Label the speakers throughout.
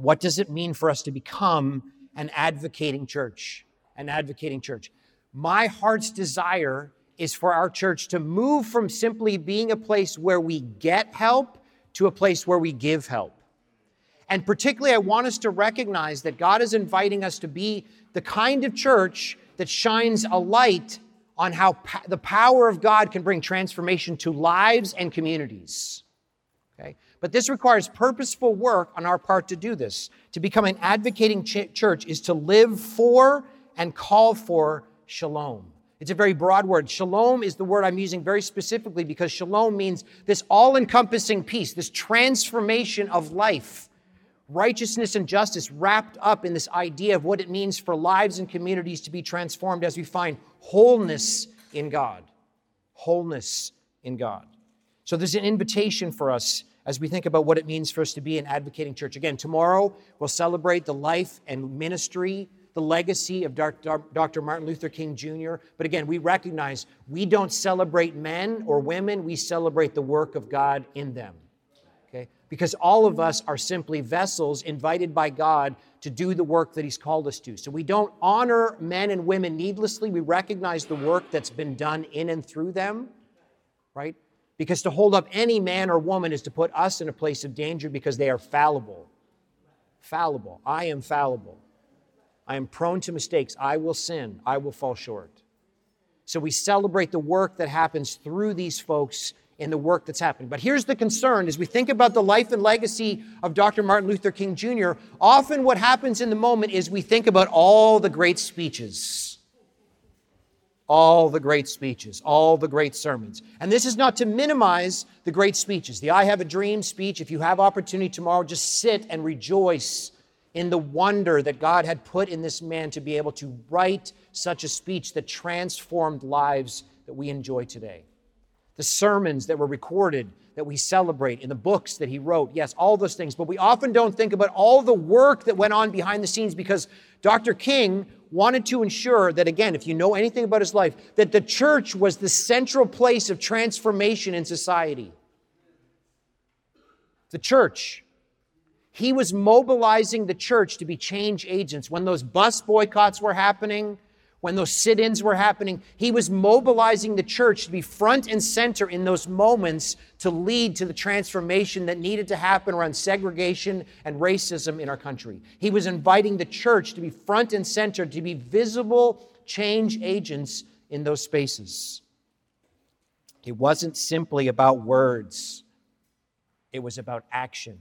Speaker 1: What does it mean for us to become an advocating church? An advocating church. My heart's desire is for our church to move from simply being a place where we get help to a place where we give help. And particularly, I want us to recognize that God is inviting us to be the kind of church that shines a light on how pa- the power of God can bring transformation to lives and communities. Okay? But this requires purposeful work on our part to do this. To become an advocating ch- church is to live for and call for shalom. It's a very broad word. Shalom is the word I'm using very specifically because shalom means this all encompassing peace, this transformation of life, righteousness and justice wrapped up in this idea of what it means for lives and communities to be transformed as we find wholeness in God. Wholeness in God. So there's an invitation for us as we think about what it means for us to be an advocating church. Again, tomorrow we'll celebrate the life and ministry the legacy of Dr. Martin Luther King Jr. But again, we recognize we don't celebrate men or women, we celebrate the work of God in them. Okay? Because all of us are simply vessels invited by God to do the work that He's called us to. So we don't honor men and women needlessly. We recognize the work that's been done in and through them, right? Because to hold up any man or woman is to put us in a place of danger because they are fallible. Fallible. I am fallible. I am prone to mistakes. I will sin. I will fall short. So we celebrate the work that happens through these folks in the work that's happening. But here's the concern as we think about the life and legacy of Dr. Martin Luther King Jr., often what happens in the moment is we think about all the great speeches. All the great speeches, all the great sermons. And this is not to minimize the great speeches. The I Have a Dream speech, if you have opportunity tomorrow, just sit and rejoice in the wonder that God had put in this man to be able to write such a speech that transformed lives that we enjoy today. The sermons that were recorded that we celebrate in the books that he wrote, yes, all those things, but we often don't think about all the work that went on behind the scenes because Dr. King wanted to ensure that, again, if you know anything about his life, that the church was the central place of transformation in society. The church he was mobilizing the church to be change agents. When those bus boycotts were happening, when those sit ins were happening, he was mobilizing the church to be front and center in those moments to lead to the transformation that needed to happen around segregation and racism in our country. He was inviting the church to be front and center, to be visible change agents in those spaces. It wasn't simply about words, it was about action.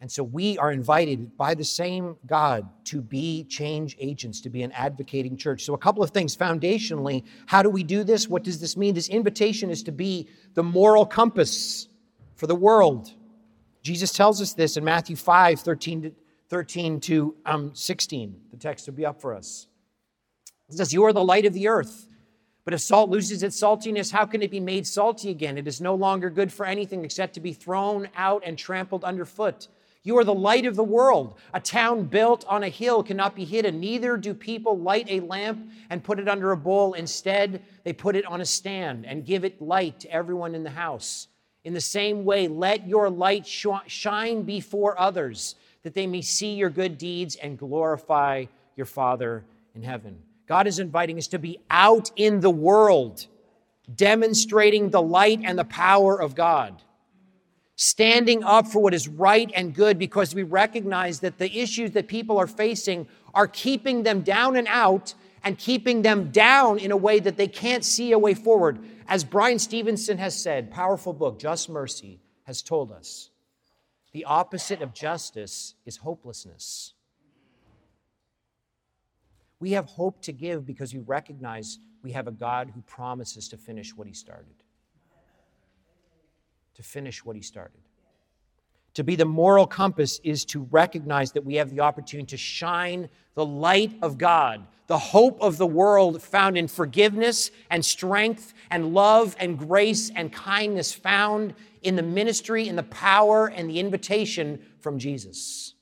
Speaker 1: And so we are invited by the same God to be change agents, to be an advocating church. So, a couple of things foundationally, how do we do this? What does this mean? This invitation is to be the moral compass for the world. Jesus tells us this in Matthew 5 13 to, 13 to um, 16. The text will be up for us. It says, You are the light of the earth. But if salt loses its saltiness, how can it be made salty again? It is no longer good for anything except to be thrown out and trampled underfoot. You are the light of the world. A town built on a hill cannot be hidden. Neither do people light a lamp and put it under a bowl. Instead, they put it on a stand and give it light to everyone in the house. In the same way, let your light shine before others, that they may see your good deeds and glorify your Father in heaven. God is inviting us to be out in the world, demonstrating the light and the power of God standing up for what is right and good because we recognize that the issues that people are facing are keeping them down and out and keeping them down in a way that they can't see a way forward. As Bryan Stevenson has said, powerful book, Just Mercy, has told us the opposite of justice is hopelessness. We have hope to give because we recognize we have a God who promises to finish what he started to finish what he started. To be the moral compass is to recognize that we have the opportunity to shine the light of God, the hope of the world found in forgiveness and strength and love and grace and kindness found in the ministry and the power and the invitation from Jesus.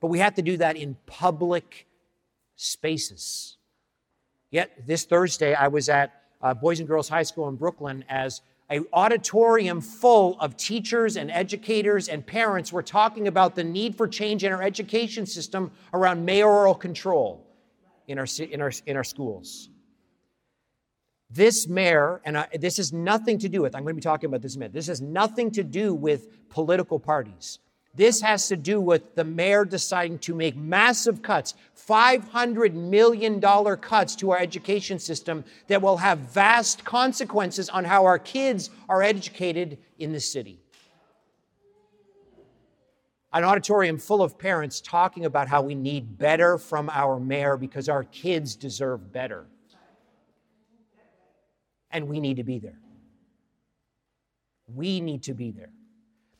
Speaker 1: But we have to do that in public spaces. Yet this Thursday, I was at uh, Boys and Girls High School in Brooklyn as an auditorium full of teachers and educators and parents were talking about the need for change in our education system around mayoral control in our, in our, in our schools. This mayor, and I, this has nothing to do with, I'm going to be talking about this in a minute, this has nothing to do with political parties. This has to do with the mayor deciding to make massive cuts, $500 million cuts to our education system that will have vast consequences on how our kids are educated in the city. An auditorium full of parents talking about how we need better from our mayor because our kids deserve better. And we need to be there. We need to be there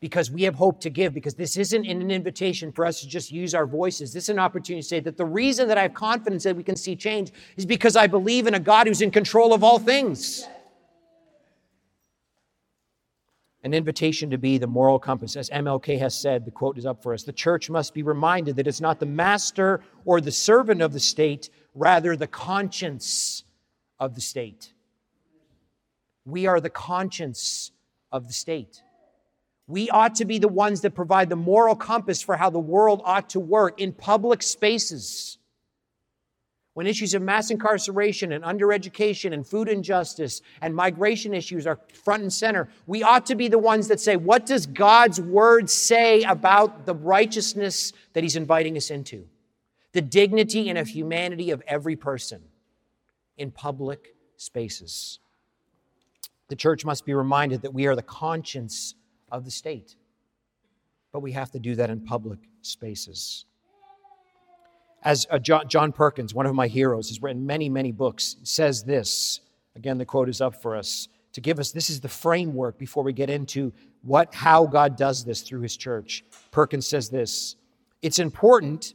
Speaker 1: because we have hope to give, because this isn't an invitation for us to just use our voices. This is an opportunity to say that the reason that I have confidence that we can see change is because I believe in a God who's in control of all things. An invitation to be the moral compass. As MLK has said, the quote is up for us the church must be reminded that it's not the master or the servant of the state, rather, the conscience of the state. We are the conscience of the state. We ought to be the ones that provide the moral compass for how the world ought to work in public spaces. When issues of mass incarceration and undereducation and food injustice and migration issues are front and center, we ought to be the ones that say, What does God's word say about the righteousness that He's inviting us into? The dignity and of humanity of every person in public spaces. The church must be reminded that we are the conscience of the state. But we have to do that in public spaces. As uh, John, John Perkins, one of my heroes, has written many, many books, says this. Again, the quote is up for us to give us this is the framework before we get into what how God does this through his church. Perkins says this It's important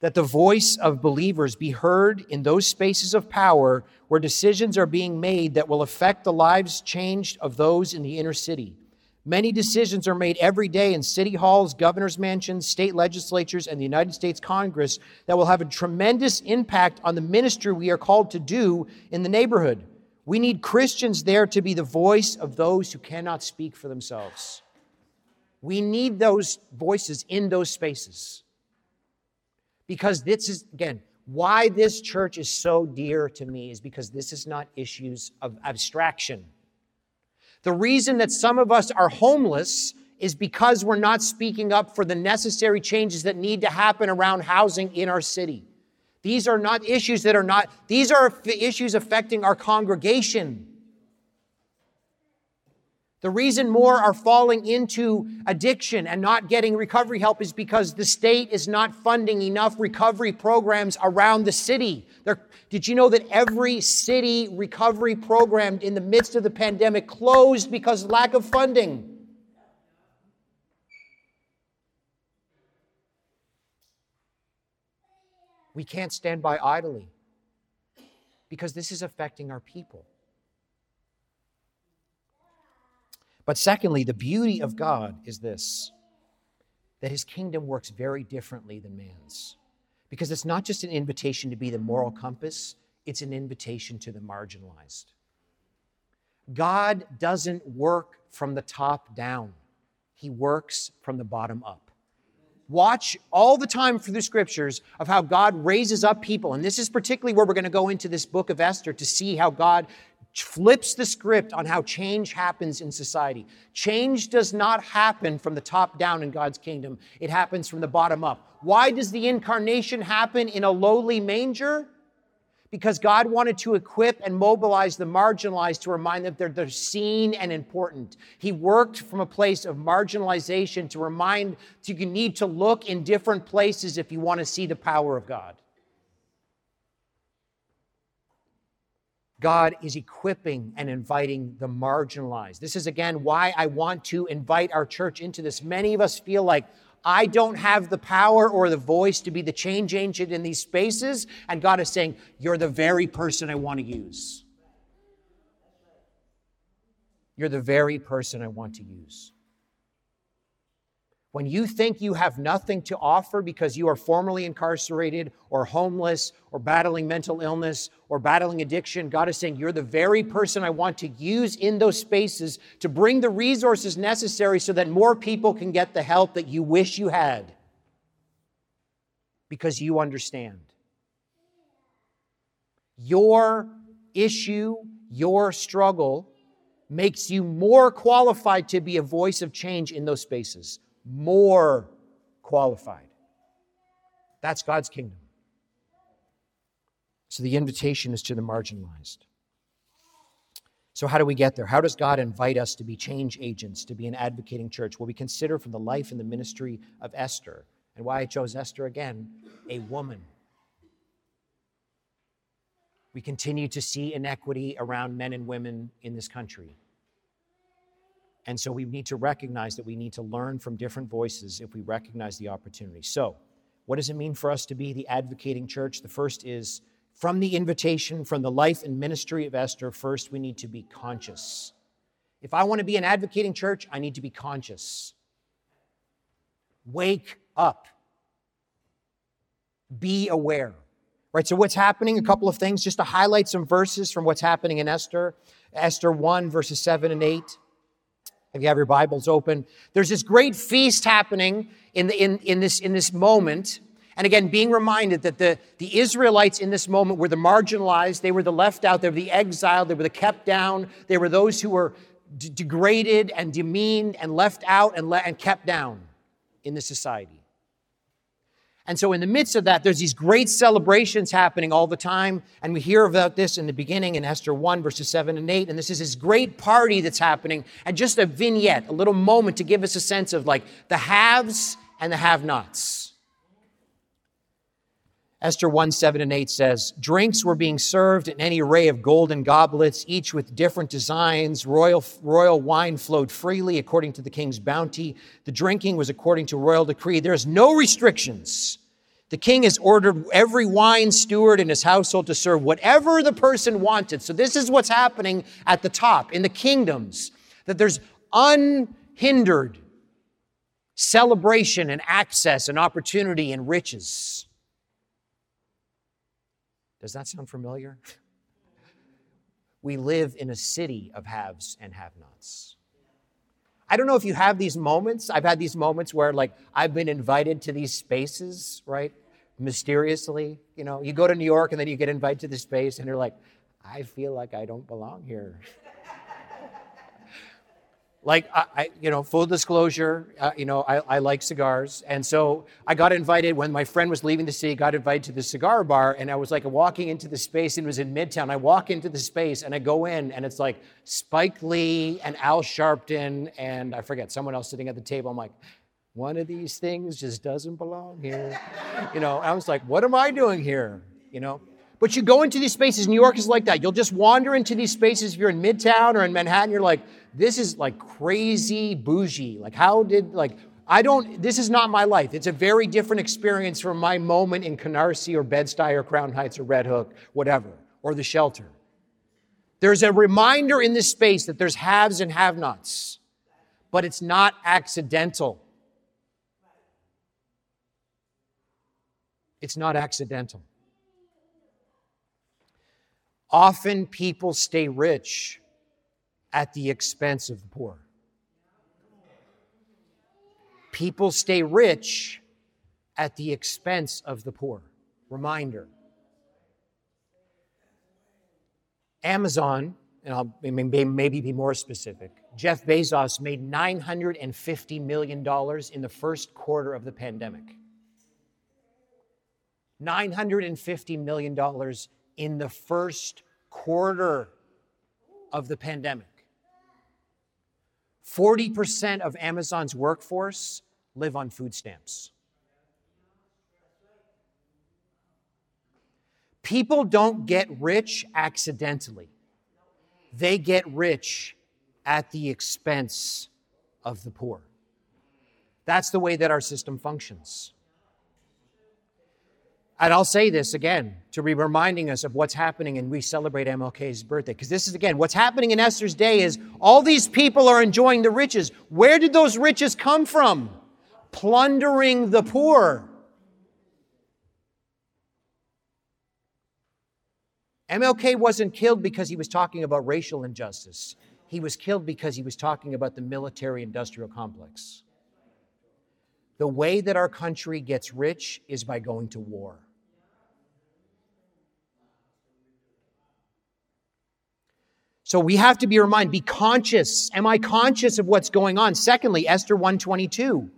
Speaker 1: that the voice of believers be heard in those spaces of power where decisions are being made that will affect the lives changed of those in the inner city. Many decisions are made every day in city halls, governor's mansions, state legislatures, and the United States Congress that will have a tremendous impact on the ministry we are called to do in the neighborhood. We need Christians there to be the voice of those who cannot speak for themselves. We need those voices in those spaces. Because this is, again, why this church is so dear to me is because this is not issues of abstraction. The reason that some of us are homeless is because we're not speaking up for the necessary changes that need to happen around housing in our city. These are not issues that are not, these are issues affecting our congregation. The reason more are falling into addiction and not getting recovery help is because the state is not funding enough recovery programs around the city. They're, did you know that every city recovery program in the midst of the pandemic closed because of lack of funding? We can't stand by idly because this is affecting our people. But secondly, the beauty of God is this that his kingdom works very differently than man's. Because it's not just an invitation to be the moral compass, it's an invitation to the marginalized. God doesn't work from the top down, he works from the bottom up. Watch all the time through the scriptures of how God raises up people. And this is particularly where we're going to go into this book of Esther to see how God flips the script on how change happens in society. Change does not happen from the top down in God's kingdom, it happens from the bottom up. Why does the incarnation happen in a lowly manger? Because God wanted to equip and mobilize the marginalized to remind them that they're seen and important. He worked from a place of marginalization to remind you need to look in different places if you want to see the power of God. God is equipping and inviting the marginalized. This is again why I want to invite our church into this. Many of us feel like I don't have the power or the voice to be the change agent in these spaces. And God is saying, You're the very person I want to use. You're the very person I want to use. When you think you have nothing to offer because you are formerly incarcerated or homeless or battling mental illness or battling addiction, God is saying, You're the very person I want to use in those spaces to bring the resources necessary so that more people can get the help that you wish you had because you understand. Your issue, your struggle makes you more qualified to be a voice of change in those spaces more qualified. That's God's kingdom. So the invitation is to the marginalized. So, how do we get there? How does God invite us to be change agents, to be an advocating church? Well, we consider from the life and the ministry of Esther. And why I chose Esther again, a woman. We continue to see inequity around men and women in this country. And so we need to recognize that we need to learn from different voices if we recognize the opportunity. So, what does it mean for us to be the advocating church? The first is from the invitation, from the life and ministry of Esther, first we need to be conscious. If I want to be an advocating church, I need to be conscious. Wake up. Be aware. Right? So, what's happening? A couple of things just to highlight some verses from what's happening in Esther. Esther 1, verses 7 and 8. If you have your Bibles open, there's this great feast happening in, the, in, in, this, in this moment. And again, being reminded that the, the Israelites in this moment were the marginalized, they were the left out, they were the exiled, they were the kept down, they were those who were d- degraded and demeaned and left out and, le- and kept down in the society. And so, in the midst of that, there's these great celebrations happening all the time. And we hear about this in the beginning in Esther 1, verses 7 and 8. And this is this great party that's happening. And just a vignette, a little moment to give us a sense of like the haves and the have nots. Esther 1 7 and 8 says, Drinks were being served in any array of golden goblets, each with different designs. Royal, royal wine flowed freely according to the king's bounty. The drinking was according to royal decree. There's no restrictions. The king has ordered every wine steward in his household to serve whatever the person wanted. So, this is what's happening at the top in the kingdoms that there's unhindered celebration and access and opportunity and riches. Does that sound familiar? we live in a city of haves and have nots. I don't know if you have these moments. I've had these moments where, like, I've been invited to these spaces, right? Mysteriously. You know, you go to New York and then you get invited to this space and you're like, I feel like I don't belong here. like I, I, you know full disclosure uh, you know I, I, like cigars and so i got invited when my friend was leaving the city got invited to the cigar bar and i was like walking into the space and it was in midtown i walk into the space and i go in and it's like spike lee and al sharpton and i forget someone else sitting at the table i'm like one of these things just doesn't belong here you know i was like what am i doing here you know but you go into these spaces new york is like that you'll just wander into these spaces if you're in midtown or in manhattan you're like this is like crazy bougie. Like, how did, like, I don't, this is not my life. It's a very different experience from my moment in Canarsie or Bed-Stuy or Crown Heights or Red Hook, whatever, or the shelter. There's a reminder in this space that there's haves and have nots, but it's not accidental. It's not accidental. Often people stay rich at the expense of the poor. People stay rich at the expense of the poor. Reminder Amazon, and I'll maybe be more specific, Jeff Bezos made $950 million in the first quarter of the pandemic. $950 million in the first quarter of the pandemic. 40% of Amazon's workforce live on food stamps. People don't get rich accidentally, they get rich at the expense of the poor. That's the way that our system functions. And I'll say this again to be reminding us of what's happening and we celebrate MLK's birthday. Because this is again, what's happening in Esther's day is all these people are enjoying the riches. Where did those riches come from? plundering the poor. MLK wasn't killed because he was talking about racial injustice. He was killed because he was talking about the military industrial complex. The way that our country gets rich is by going to war. So we have to be reminded, be conscious. Am I conscious of what's going on? Secondly, Esther 122.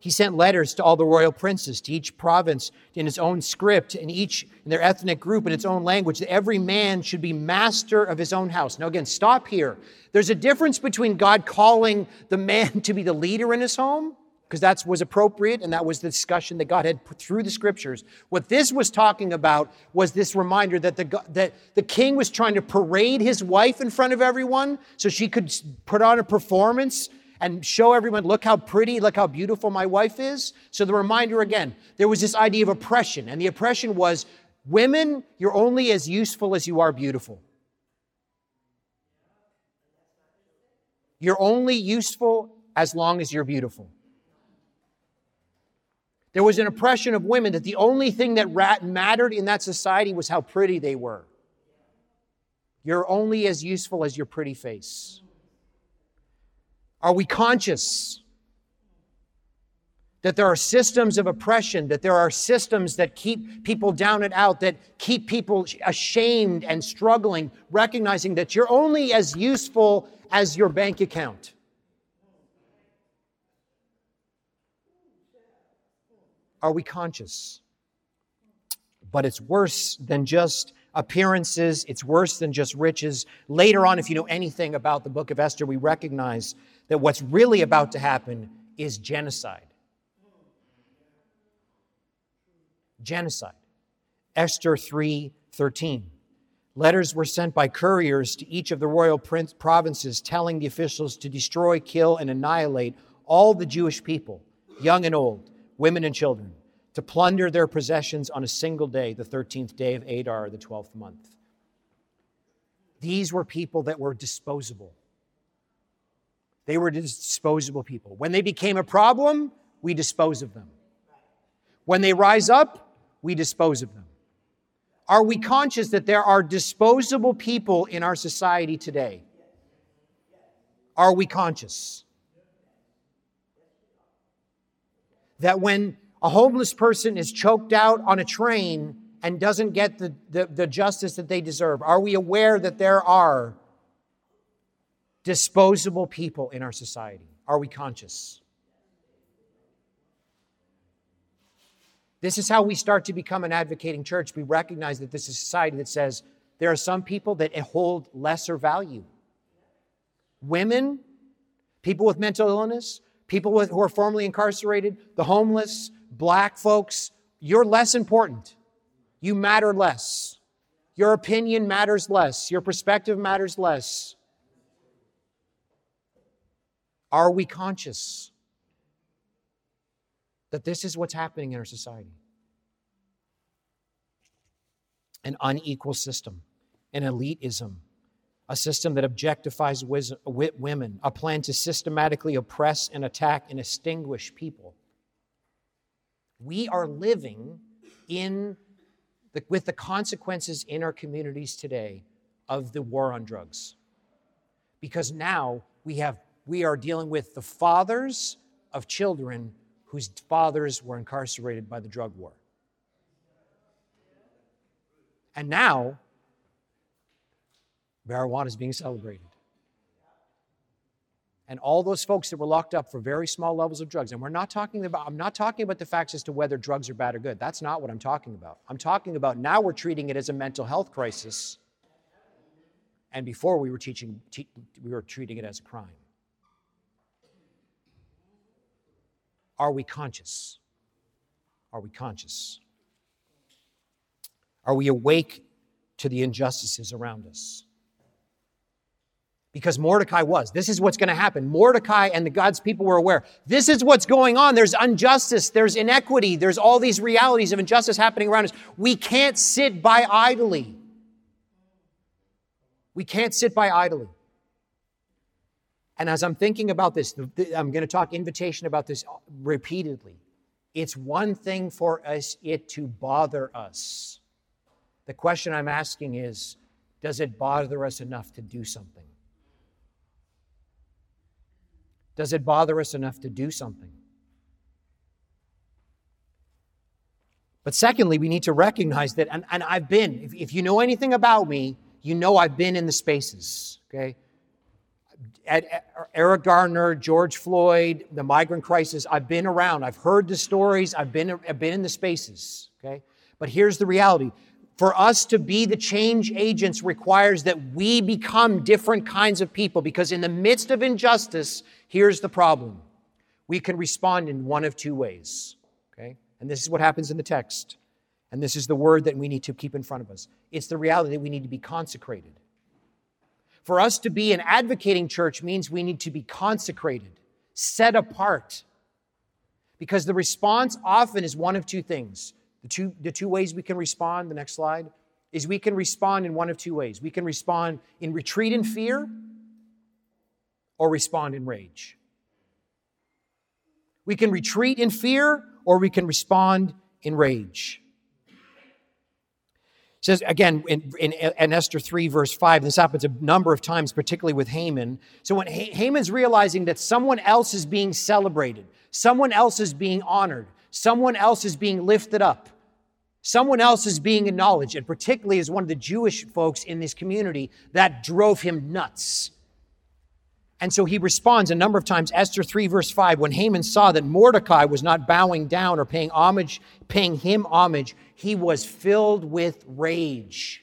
Speaker 1: He sent letters to all the royal princes, to each province in its own script, and each in their ethnic group in its own language, that every man should be master of his own house. Now, again, stop here. There's a difference between God calling the man to be the leader in his home, because that was appropriate, and that was the discussion that God had put through the scriptures. What this was talking about was this reminder that the, that the king was trying to parade his wife in front of everyone so she could put on a performance and show everyone, look how pretty, look how beautiful my wife is. So the reminder again, there was this idea of oppression, and the oppression was women, you're only as useful as you are beautiful. You're only useful as long as you're beautiful. There was an oppression of women that the only thing that mattered in that society was how pretty they were. You're only as useful as your pretty face. Are we conscious that there are systems of oppression, that there are systems that keep people down and out, that keep people ashamed and struggling, recognizing that you're only as useful as your bank account? Are we conscious? But it's worse than just appearances. It's worse than just riches. Later on, if you know anything about the book of Esther, we recognize that what's really about to happen is genocide. Genocide. Esther 3:13. Letters were sent by couriers to each of the royal provinces telling the officials to destroy, kill, and annihilate all the Jewish people, young and old, women and children, to plunder their possessions on a single day, the 13th day of Adar, the 12th month. These were people that were disposable. They were disposable people. When they became a problem, we dispose of them. When they rise up, we dispose of them. Are we conscious that there are disposable people in our society today? Are we conscious? That when a homeless person is choked out on a train and doesn't get the, the, the justice that they deserve, are we aware that there are disposable people in our society? Are we conscious? This is how we start to become an advocating church. We recognize that this is a society that says there are some people that hold lesser value. Women, people with mental illness, people with, who are formerly incarcerated, the homeless, black folks, you're less important. You matter less. Your opinion matters less. Your perspective matters less. Are we conscious that this is what's happening in our society? An unequal system, an elitism, a system that objectifies women, a plan to systematically oppress and attack and extinguish people. We are living in the, with the consequences in our communities today of the war on drugs. Because now we have we are dealing with the fathers of children whose fathers were incarcerated by the drug war. And now, marijuana is being celebrated. And all those folks that were locked up for very small levels of drugs, and we're not talking about, I'm not talking about the facts as to whether drugs are bad or good. That's not what I'm talking about. I'm talking about now we're treating it as a mental health crisis. And before we were teaching, te- we were treating it as a crime. Are we conscious? Are we conscious? Are we awake to the injustices around us? Because Mordecai was. This is what's going to happen. Mordecai and the God's people were aware. This is what's going on. There's injustice, there's inequity, there's all these realities of injustice happening around us. We can't sit by idly. We can't sit by idly. And as I'm thinking about this, I'm going to talk invitation about this repeatedly. It's one thing for us it to bother us. The question I'm asking is does it bother us enough to do something? Does it bother us enough to do something? But secondly, we need to recognize that, and, and I've been, if, if you know anything about me, you know I've been in the spaces, okay? At, Eric Garner, George Floyd, the migrant crisis, I've been around. I've heard the stories. I've been, I've been in the spaces, okay? But here's the reality for us to be the change agents requires that we become different kinds of people because in the midst of injustice, here's the problem. We can respond in one of two ways. Okay? And this is what happens in the text. And this is the word that we need to keep in front of us. It's the reality that we need to be consecrated. For us to be an advocating church means we need to be consecrated, set apart. Because the response often is one of two things the two, the two ways we can respond, the next slide, is we can respond in one of two ways. We can respond in retreat and fear or respond in rage. We can retreat in fear or we can respond in rage. It says again in, in, in, Esther 3, verse 5, this happens a number of times, particularly with Haman. So when Haman's realizing that someone else is being celebrated, someone else is being honored, someone else is being lifted up, Someone else is being acknowledged, and particularly as one of the Jewish folks in this community, that drove him nuts. And so he responds a number of times. Esther 3, verse 5, when Haman saw that Mordecai was not bowing down or paying homage, paying him homage, he was filled with rage.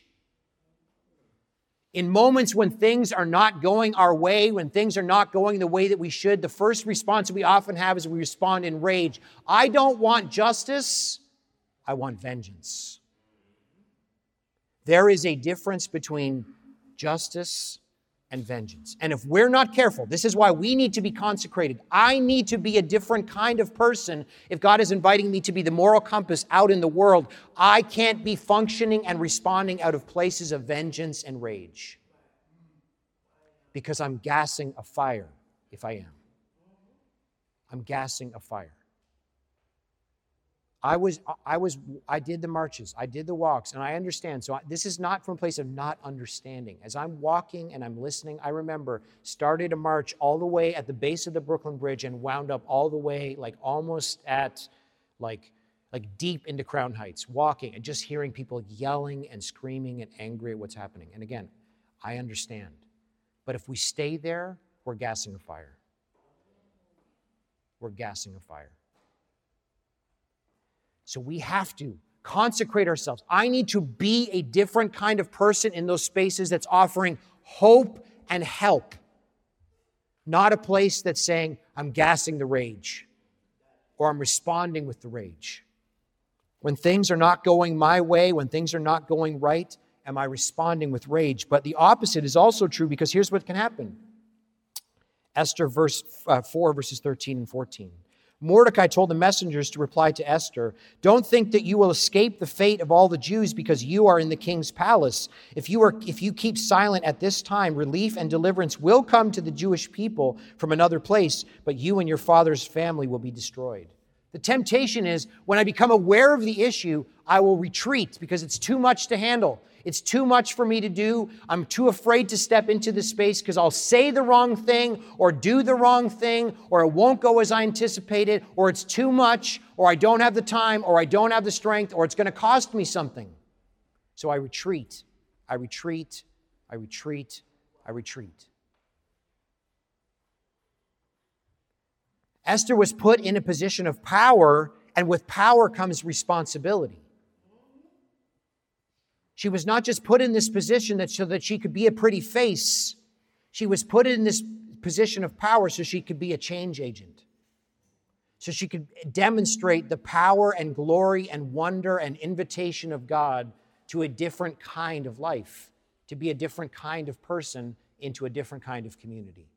Speaker 1: In moments when things are not going our way, when things are not going the way that we should, the first response that we often have is we respond in rage. I don't want justice. I want vengeance. There is a difference between justice and vengeance. And if we're not careful, this is why we need to be consecrated. I need to be a different kind of person if God is inviting me to be the moral compass out in the world. I can't be functioning and responding out of places of vengeance and rage because I'm gassing a fire if I am. I'm gassing a fire. I was, I was, I did the marches, I did the walks, and I understand. So I, this is not from a place of not understanding. As I'm walking and I'm listening, I remember started a march all the way at the base of the Brooklyn Bridge and wound up all the way, like almost at, like, like deep into Crown Heights, walking and just hearing people yelling and screaming and angry at what's happening. And again, I understand. But if we stay there, we're gassing a fire. We're gassing a fire. So we have to consecrate ourselves. I need to be a different kind of person in those spaces that's offering hope and help, not a place that's saying, I'm gassing the rage or I'm responding with the rage. When things are not going my way, when things are not going right, am I responding with rage? But the opposite is also true because here's what can happen. Esther verse uh, 4 verses 13 and 14. Mordecai told the messengers to reply to Esther, Don't think that you will escape the fate of all the Jews because you are in the king's palace. If you, are, if you keep silent at this time, relief and deliverance will come to the Jewish people from another place, but you and your father's family will be destroyed. The temptation is when I become aware of the issue, I will retreat because it's too much to handle. It's too much for me to do. I'm too afraid to step into the space because I'll say the wrong thing or do the wrong thing or it won't go as I anticipated or it's too much or I don't have the time or I don't have the strength or it's going to cost me something. So I retreat. I retreat. I retreat. I retreat. Esther was put in a position of power, and with power comes responsibility. She was not just put in this position that so that she could be a pretty face. She was put in this position of power so she could be a change agent. So she could demonstrate the power and glory and wonder and invitation of God to a different kind of life, to be a different kind of person into a different kind of community.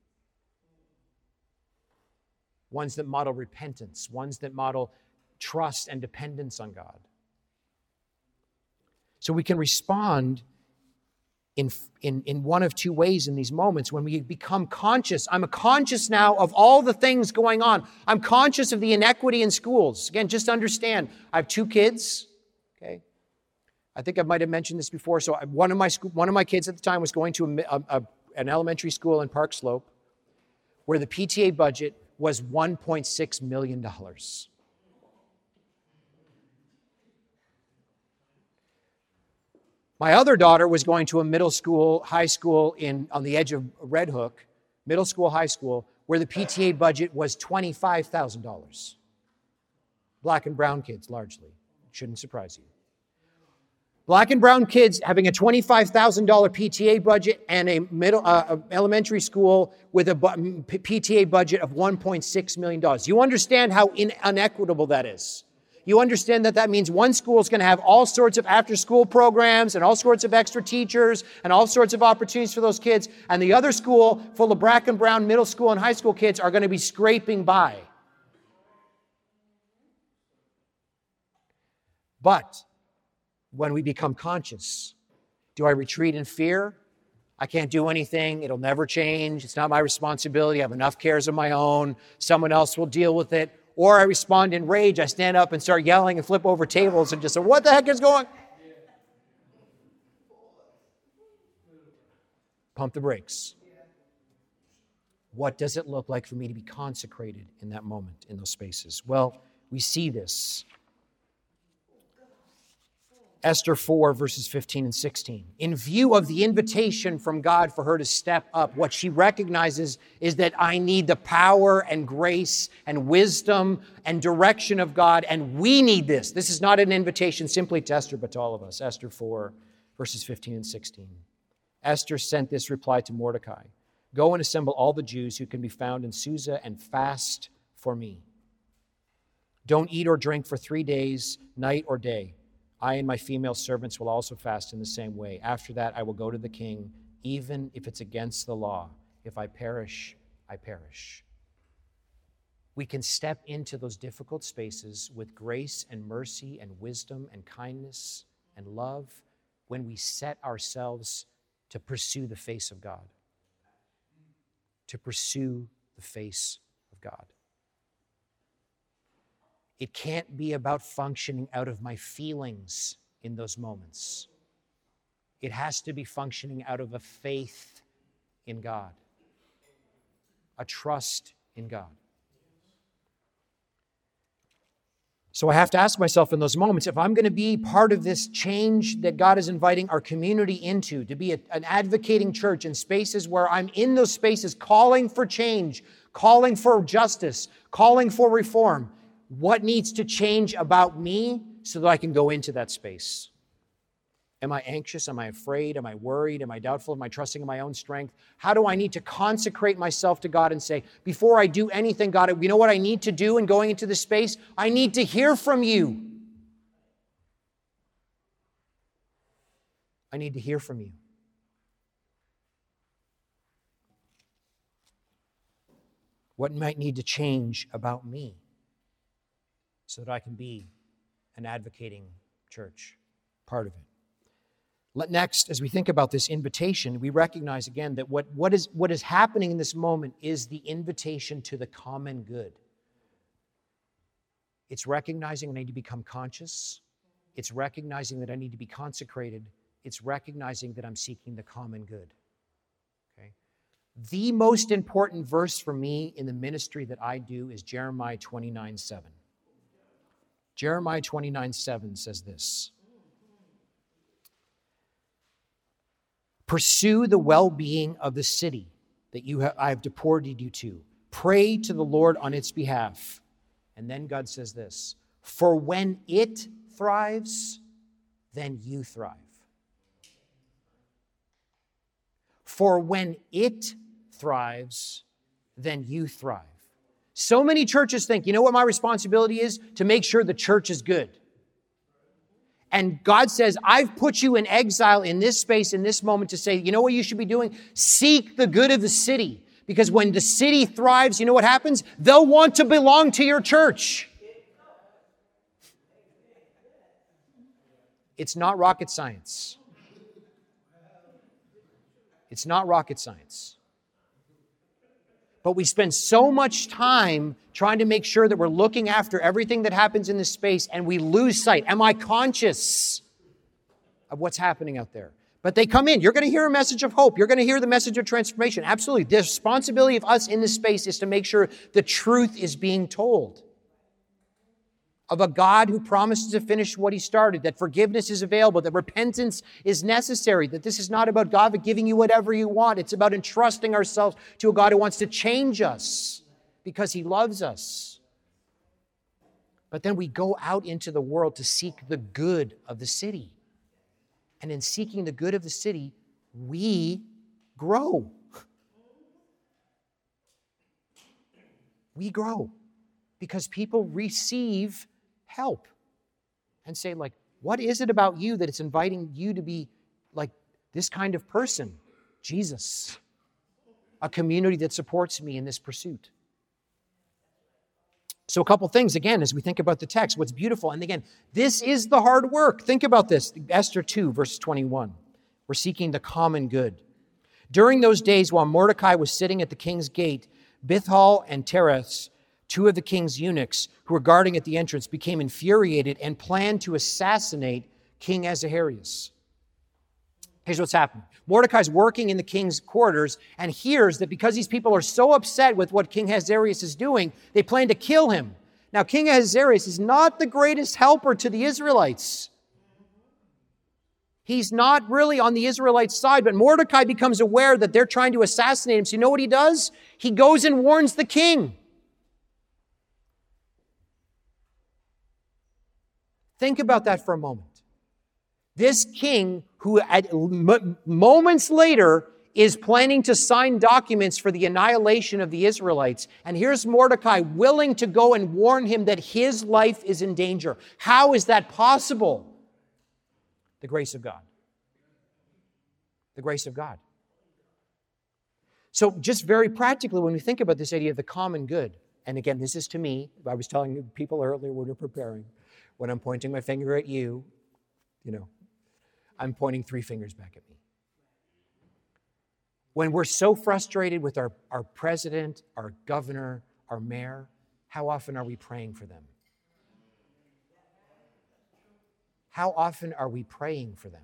Speaker 1: Ones that model repentance, ones that model trust and dependence on God. So we can respond in, in, in one of two ways in these moments when we become conscious. I'm conscious now of all the things going on. I'm conscious of the inequity in schools. Again, just understand, I have two kids, okay? I think I might have mentioned this before. So one of my, one of my kids at the time was going to a, a, an elementary school in Park Slope where the PTA budget was $1.6 million. My other daughter was going to a middle school, high school in, on the edge of Red Hook, middle school, high school, where the PTA budget was $25,000. Black and brown kids, largely. Shouldn't surprise you. Black and brown kids having a $25,000 PTA budget and a middle uh, elementary school with a bu- PTA budget of $1.6 million. You understand how in- unequitable that is you understand that that means one school is going to have all sorts of after school programs and all sorts of extra teachers and all sorts of opportunities for those kids. And the other school, full of black and brown middle school and high school kids, are going to be scraping by. But when we become conscious, do I retreat in fear? I can't do anything. It'll never change. It's not my responsibility. I have enough cares of my own. Someone else will deal with it. Or I respond in rage. I stand up and start yelling and flip over tables and just say, What the heck is going Pump the brakes. What does it look like for me to be consecrated in that moment, in those spaces? Well, we see this Esther 4, verses 15 and 16. In view of the invitation from God for her to step up, what she recognizes is that I need the power and grace and wisdom and direction of God, and we need this. This is not an invitation simply to Esther, but to all of us. Esther 4, verses 15 and 16. Esther sent this reply to Mordecai Go and assemble all the Jews who can be found in Susa and fast for me. Don't eat or drink for three days, night or day. I and my female servants will also fast in the same way. After that, I will go to the king, even if it's against the law. If I perish, I perish. We can step into those difficult spaces with grace and mercy and wisdom and kindness and love when we set ourselves to pursue the face of God. To pursue the face of God. It can't be about functioning out of my feelings in those moments. It has to be functioning out of a faith in God, a trust in God. So I have to ask myself in those moments if I'm going to be part of this change that God is inviting our community into, to be a, an advocating church in spaces where I'm in those spaces calling for change, calling for justice, calling for reform, what needs to change about me so that I can go into that space? Am I anxious? Am I afraid? Am I worried? Am I doubtful? Am I trusting in my own strength? How do I need to consecrate myself to God and say, before I do anything, God, you know what I need to do in going into this space? I need to hear from you. I need to hear from you. What might need to change about me? So that I can be an advocating church, part of it. Let, next, as we think about this invitation, we recognize again that what, what, is, what is happening in this moment is the invitation to the common good. It's recognizing I need to become conscious. It's recognizing that I need to be consecrated. It's recognizing that I'm seeking the common good. Okay? The most important verse for me in the ministry that I do is Jeremiah 29 7. Jeremiah 29 7 says this Pursue the well being of the city that you have, I have deported you to. Pray to the Lord on its behalf. And then God says this For when it thrives, then you thrive. For when it thrives, then you thrive. So many churches think, you know what my responsibility is? To make sure the church is good. And God says, I've put you in exile in this space, in this moment to say, you know what you should be doing? Seek the good of the city. Because when the city thrives, you know what happens? They'll want to belong to your church. It's not rocket science. It's not rocket science. But we spend so much time trying to make sure that we're looking after everything that happens in this space and we lose sight. Am I conscious of what's happening out there? But they come in. You're going to hear a message of hope. You're going to hear the message of transformation. Absolutely. The responsibility of us in this space is to make sure the truth is being told of a God who promises to finish what he started, that forgiveness is available, that repentance is necessary, that this is not about God giving you whatever you want. It's about entrusting ourselves to a God who wants to change us because he loves us. But then we go out into the world to seek the good of the city. And in seeking the good of the city, we grow. We grow because people receive help and say, like, what is it about you that it's inviting you to be like this kind of person? Jesus, a community that supports me in this pursuit. So, a couple things again as we think about the text, what's beautiful. And again, this is the hard work. Think about this Esther 2, verse 21. We're seeking the common good. During those days, while Mordecai was sitting at the king's gate, Bigthan and Teresh, two of the king's eunuchs who were guarding at the entrance, became infuriated and planned to assassinate King Ahasuerus. Here's what's happening. Mordecai's working in the king's quarters and hears that because these people are so upset with what King Ahasuerus is doing, they plan to kill him. Now, King Ahasuerus is not the greatest helper to the Israelites. He's not really on the Israelites' side, but Mordecai becomes aware that they're trying to assassinate him. So, you know what he does? He goes and warns the king. Think about that for a moment. This king, who at moments later is planning to sign documents for the annihilation of the Israelites. And here's Mordecai willing to go and warn him that his life is in danger. How is that possible? The grace of God. The grace of God. So, just very practically, when we think about this idea of the common good, and again, this is to me, I was telling people earlier when we were preparing, when I'm pointing my finger at you, you know, I'm pointing three fingers back at me. When we're so frustrated with our, our president, our governor, our mayor, how often are we praying for them? How often are we praying for them?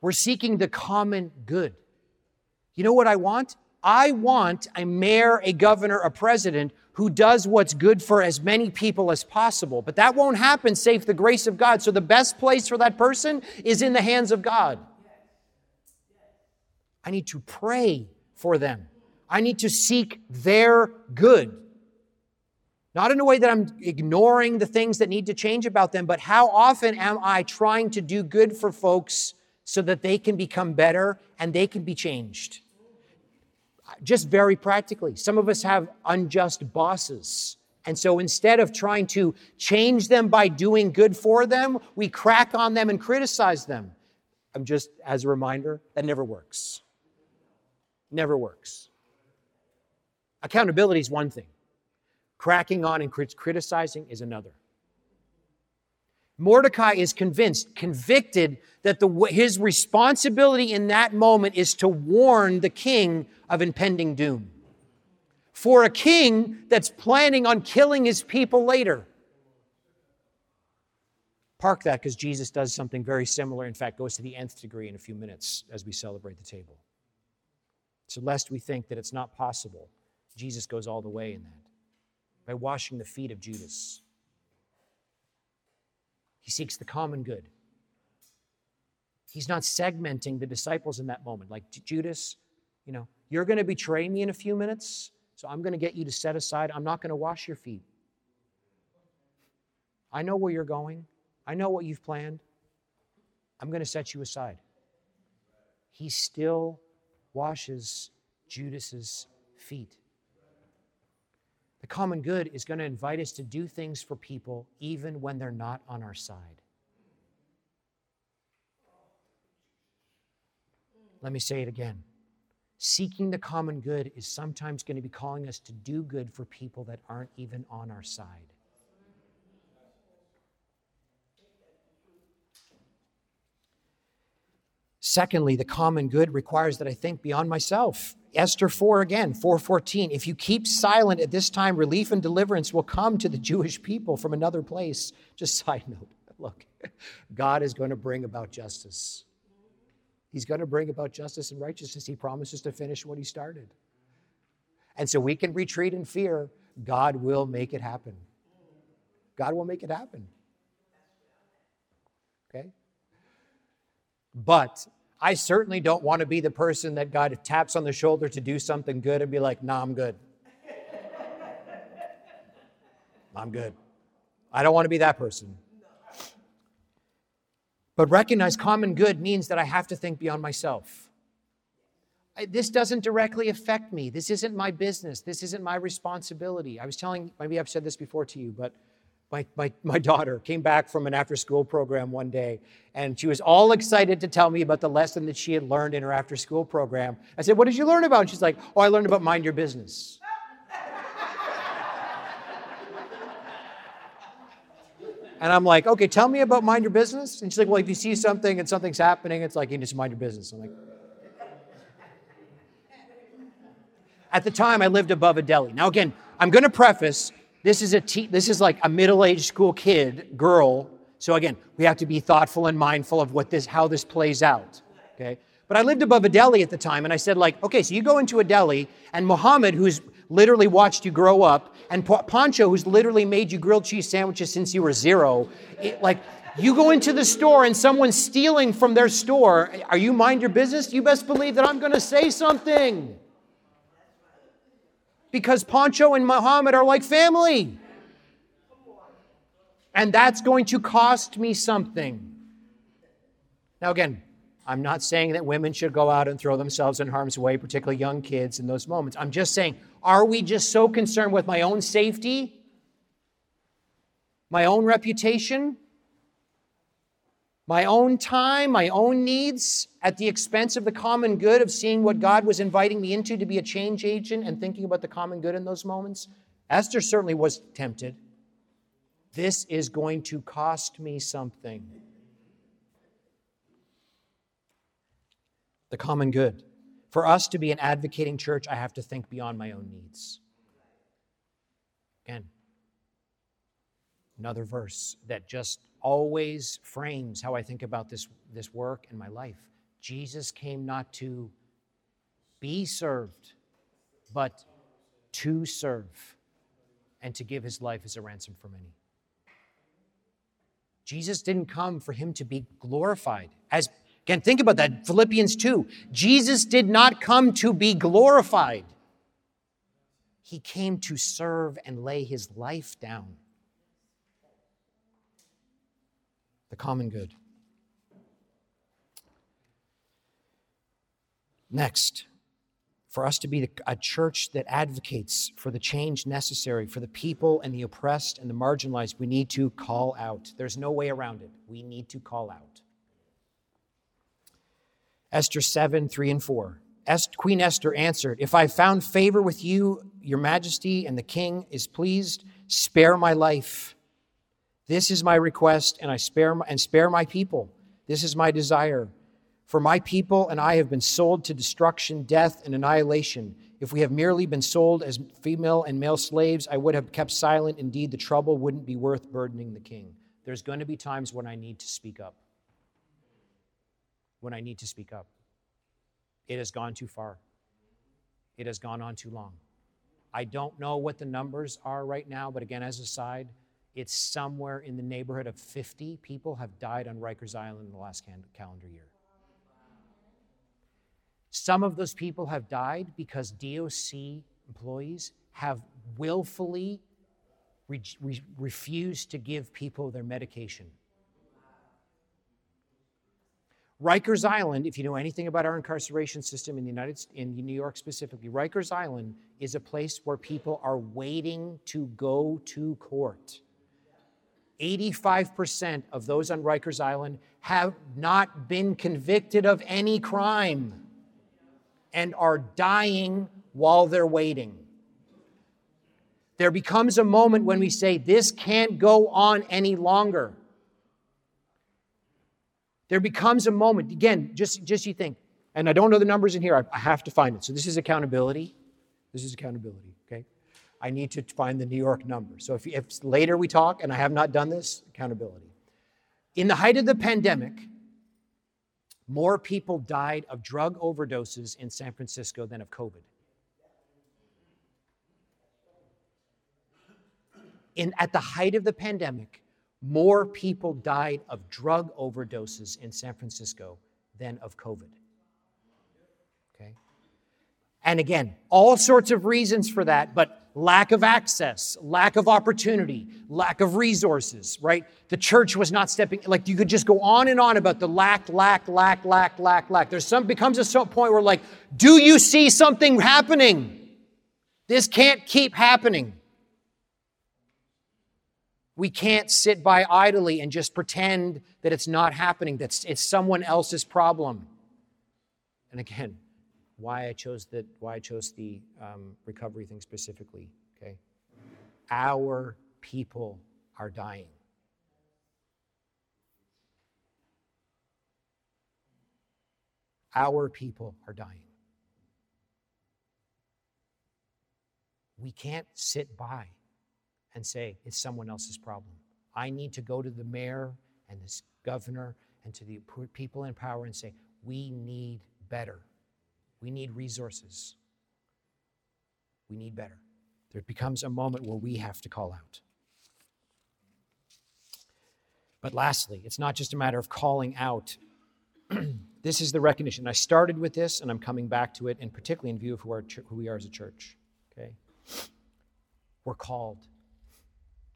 Speaker 1: We're seeking the common good. You know what I want? I want a mayor, a governor, a president who does what's good for as many people as possible. But that won't happen save the grace of God. So the best place for that person is in the hands of God. I need to pray for them. I need to seek their good. Not in a way that I'm ignoring the things that need to change about them, but how often am I trying to do good for folks so that they can become better and they can be changed? Just very practically, some of us have unjust bosses. And so instead of trying to change them by doing good for them, we crack on them and criticize them. I'm just, as a reminder, that never works. Never works. Accountability is one thing, cracking on and criticizing is another. Mordecai is convinced, convicted that the, his responsibility in that moment is to warn the king of impending doom. For a king that's planning on killing his people later. Park that because Jesus does something very similar. In fact, goes to the nth degree in a few minutes as we celebrate the table. So, lest we think that it's not possible, Jesus goes all the way in that by washing the feet of Judas. He seeks the common good. He's not segmenting the disciples in that moment. Like Judas, you know, you're going to betray me in a few minutes, so I'm going to get you to set aside. I'm not going to wash your feet. I know where you're going, I know what you've planned. I'm going to set you aside. He still washes Judas's feet. The common good is going to invite us to do things for people even when they're not on our side. Let me say it again. Seeking the common good is sometimes going to be calling us to do good for people that aren't even on our side. Secondly, the common good requires that I think beyond myself. Esther 4 again, 414. If you keep silent at this time, relief and deliverance will come to the Jewish people from another place. Just side note, look, God is going to bring about justice. He's going to bring about justice and righteousness. He promises to finish what he started. And so we can retreat in fear. God will make it happen. God will make it happen. Okay? But I certainly don't want to be the person that God taps on the shoulder to do something good and be like, nah, I'm good. I'm good. I don't want to be that person. But recognize common good means that I have to think beyond myself. I, this doesn't directly affect me. This isn't my business. This isn't my responsibility. I was telling, maybe I've said this before to you, but my, my, my daughter came back from an after school program one day and she was all excited to tell me about the lesson that she had learned in her after school program. I said, What did you learn about? And she's like, Oh, I learned about mind your business. and I'm like, Okay, tell me about mind your business. And she's like, Well, if you see something and something's happening, it's like you just mind your business. I'm like, At the time, I lived above a deli. Now, again, I'm going to preface this is a te- this is like a middle-aged school kid, girl. So again, we have to be thoughtful and mindful of what this how this plays out. Okay? But I lived above a deli at the time, and I said, like, okay, so you go into a deli, and Muhammad, who's literally watched you grow up, and Pancho, who's literally made you grilled cheese sandwiches since you were zero, it, like, you go into the store and someone's stealing from their store. Are you mind your business? You best believe that I'm going to say something because Pancho and Muhammad are like family. And that's going to cost me something. Now, again, I'm not saying that women should go out and throw themselves in harm's way, particularly young kids in those moments. I'm just saying, are we just so concerned with my own safety, my own reputation, my own time, my own needs, at the expense of the common good of seeing what God was inviting me into to be a change agent and thinking about the common good in those moments? Esther certainly was tempted. This is going to cost me something. The common good. For us to be an advocating church, I have to think beyond my own needs. Again, another verse that just always frames how I think about this, this work and my life. Jesus came not to be served, but to serve and to give his life as a ransom for many. Jesus didn't come for him to be glorified. As again, think about that. Philippians 2. Jesus did not come to be glorified. He came to serve and lay his life down the common good. Next, for us to be a church that advocates for the change necessary for the people and the oppressed and the marginalized, we need to call out. There's no way around it. We need to call out. Esther 7, 3 and 4. Queen Esther answered, If I found favor with you, your majesty, and the king is pleased, spare my life. This is my request, and I spare my, and spare my people. This is my desire. For my people and I have been sold to destruction, death, and annihilation. If we have merely been sold as female and male slaves, I would have kept silent. Indeed, the trouble wouldn't be worth burdening the king. There's going to be times when I need to speak up. When I need to speak up. It has gone too far. It has gone on too long. I don't know what the numbers are right now, but again, as a side, it's somewhere in the neighborhood of 50 people have died on Rikers Island in the last calendar year. Some of those people have died because DOC employees have willfully re- re- refused to give people their medication. Rikers Island, if you know anything about our incarceration system in the United in New York specifically, Rikers Island is a place where people are waiting to go to court. 85% of those on Rikers Island have not been convicted of any crime and are dying while they're waiting. There becomes a moment when we say, This can't go on any longer. There becomes a moment, again, just, just you think, and I don't know the numbers in here, I, I have to find it. So this is accountability. This is accountability, okay? I need to find the New York number. So if, if later we talk and I have not done this, accountability. In the height of the pandemic, more people died of drug overdoses in San Francisco than of COVID. In, at the height of the pandemic, more people died of drug overdoses in San Francisco than of COVID. Okay? And again, all sorts of reasons for that, but lack of access, lack of opportunity, lack of resources, right? The church was not stepping, like you could just go on and on about the lack, lack, lack, lack, lack, lack. There's some, becomes a point where like, do you see something happening? This can't keep happening. We can't sit by idly and just pretend that it's not happening, that it's someone else's problem. And again, why I chose the, why I chose the um, recovery thing specifically, okay? Our people are dying. Our people are dying. We can't sit by and say it's someone else's problem. I need to go to the mayor and this governor and to the people in power and say, we need better. We need resources. We need better. There becomes a moment where we have to call out. But lastly, it's not just a matter of calling out. this is the recognition. I started with this, and I'm coming back to it, and particularly in view of who, our, who we are as a church. Okay, we're called.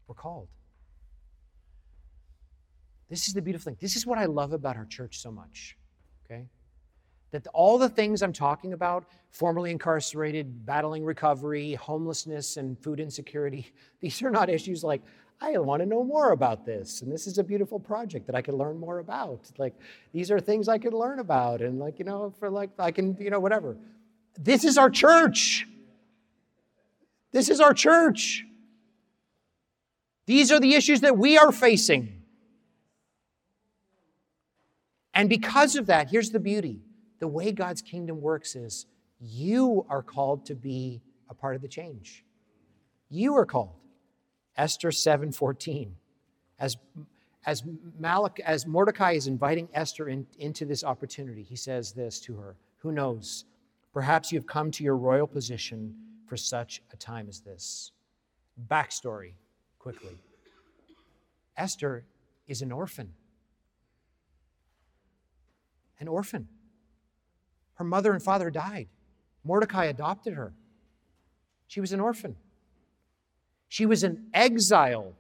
Speaker 1: We're called. This is the beautiful thing. This is what I love about our church so much. That all the things I'm talking about, formerly incarcerated, battling recovery, homelessness, and food insecurity, these are not issues like, I want to know more about this. And this is a beautiful project that I can learn more about. Like, these are things I can learn about. And, like, you know, for like, I can, you know, whatever. This is our church. This is our church. These are the issues that we are facing. And because of that, here's the beauty the way God's kingdom works is you are called to be a part of the change. You are called. Esther 7:14. As as Malach, as Mordecai is inviting Esther in, into this opportunity, he says this to her Who knows? Perhaps you have come to your royal position for such a time as this. Backstory quickly. Esther is an orphan. An orphan. Her mother and father died. Mordecai adopted her. She was an orphan. She was an exile,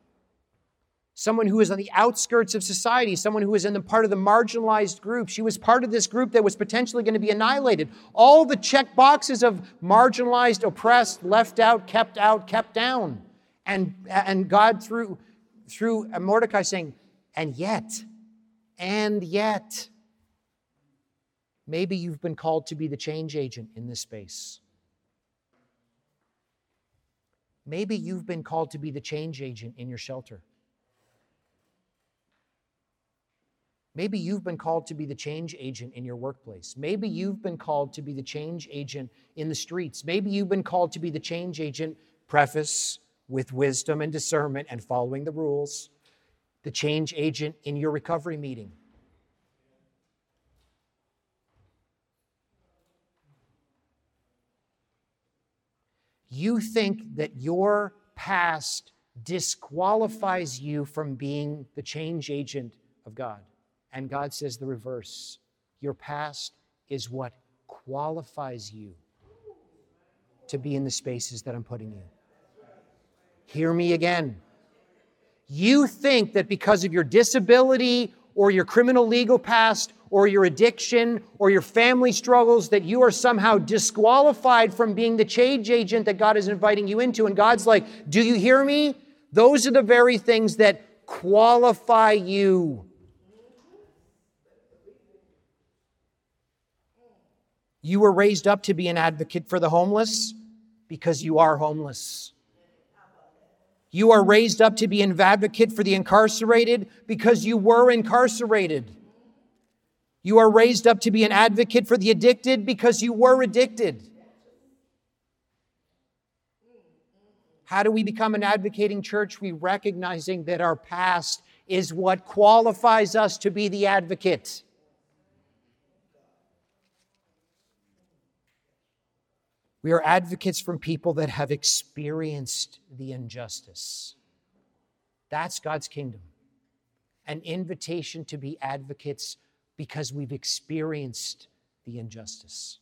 Speaker 1: someone who was on the outskirts of society, someone who was in the part of the marginalized group. She was part of this group that was potentially going to be annihilated. All the check boxes of marginalized, oppressed, left out, kept out, kept down. And, and God, through, through Mordecai, saying, and yet, and yet, maybe you've been called to be the change agent in this space. Maybe you've been called to be the change agent in your shelter. Maybe you've been called to be the change agent in your workplace. Maybe you've been called to be the change agent in the streets. Maybe you've been called to be the change agent, preface, with wisdom and discernment and following the rules, the change agent in your recovery meeting. You think that your past disqualifies you from being the change agent of God. And God says the reverse. Your past is what qualifies you to be in the spaces that I'm putting you. Hear me again. You think that because of your disability or your criminal legal past or your addiction or your family struggles that you are somehow disqualified from being the change agent that God is inviting you into. And God's like, Do you hear me? Those are the very things that qualify you. You were raised up to be an advocate for the homeless because you are homeless. You are raised up to be an advocate for the incarcerated because you were incarcerated. You are raised up to be an advocate for the addicted because you were addicted. How do we become an advocating church? We recognizing that our past is what qualifies us to be the advocate. We are advocates from people that have experienced the injustice. That's God's kingdom. An invitation to be advocates because we've experienced the injustice.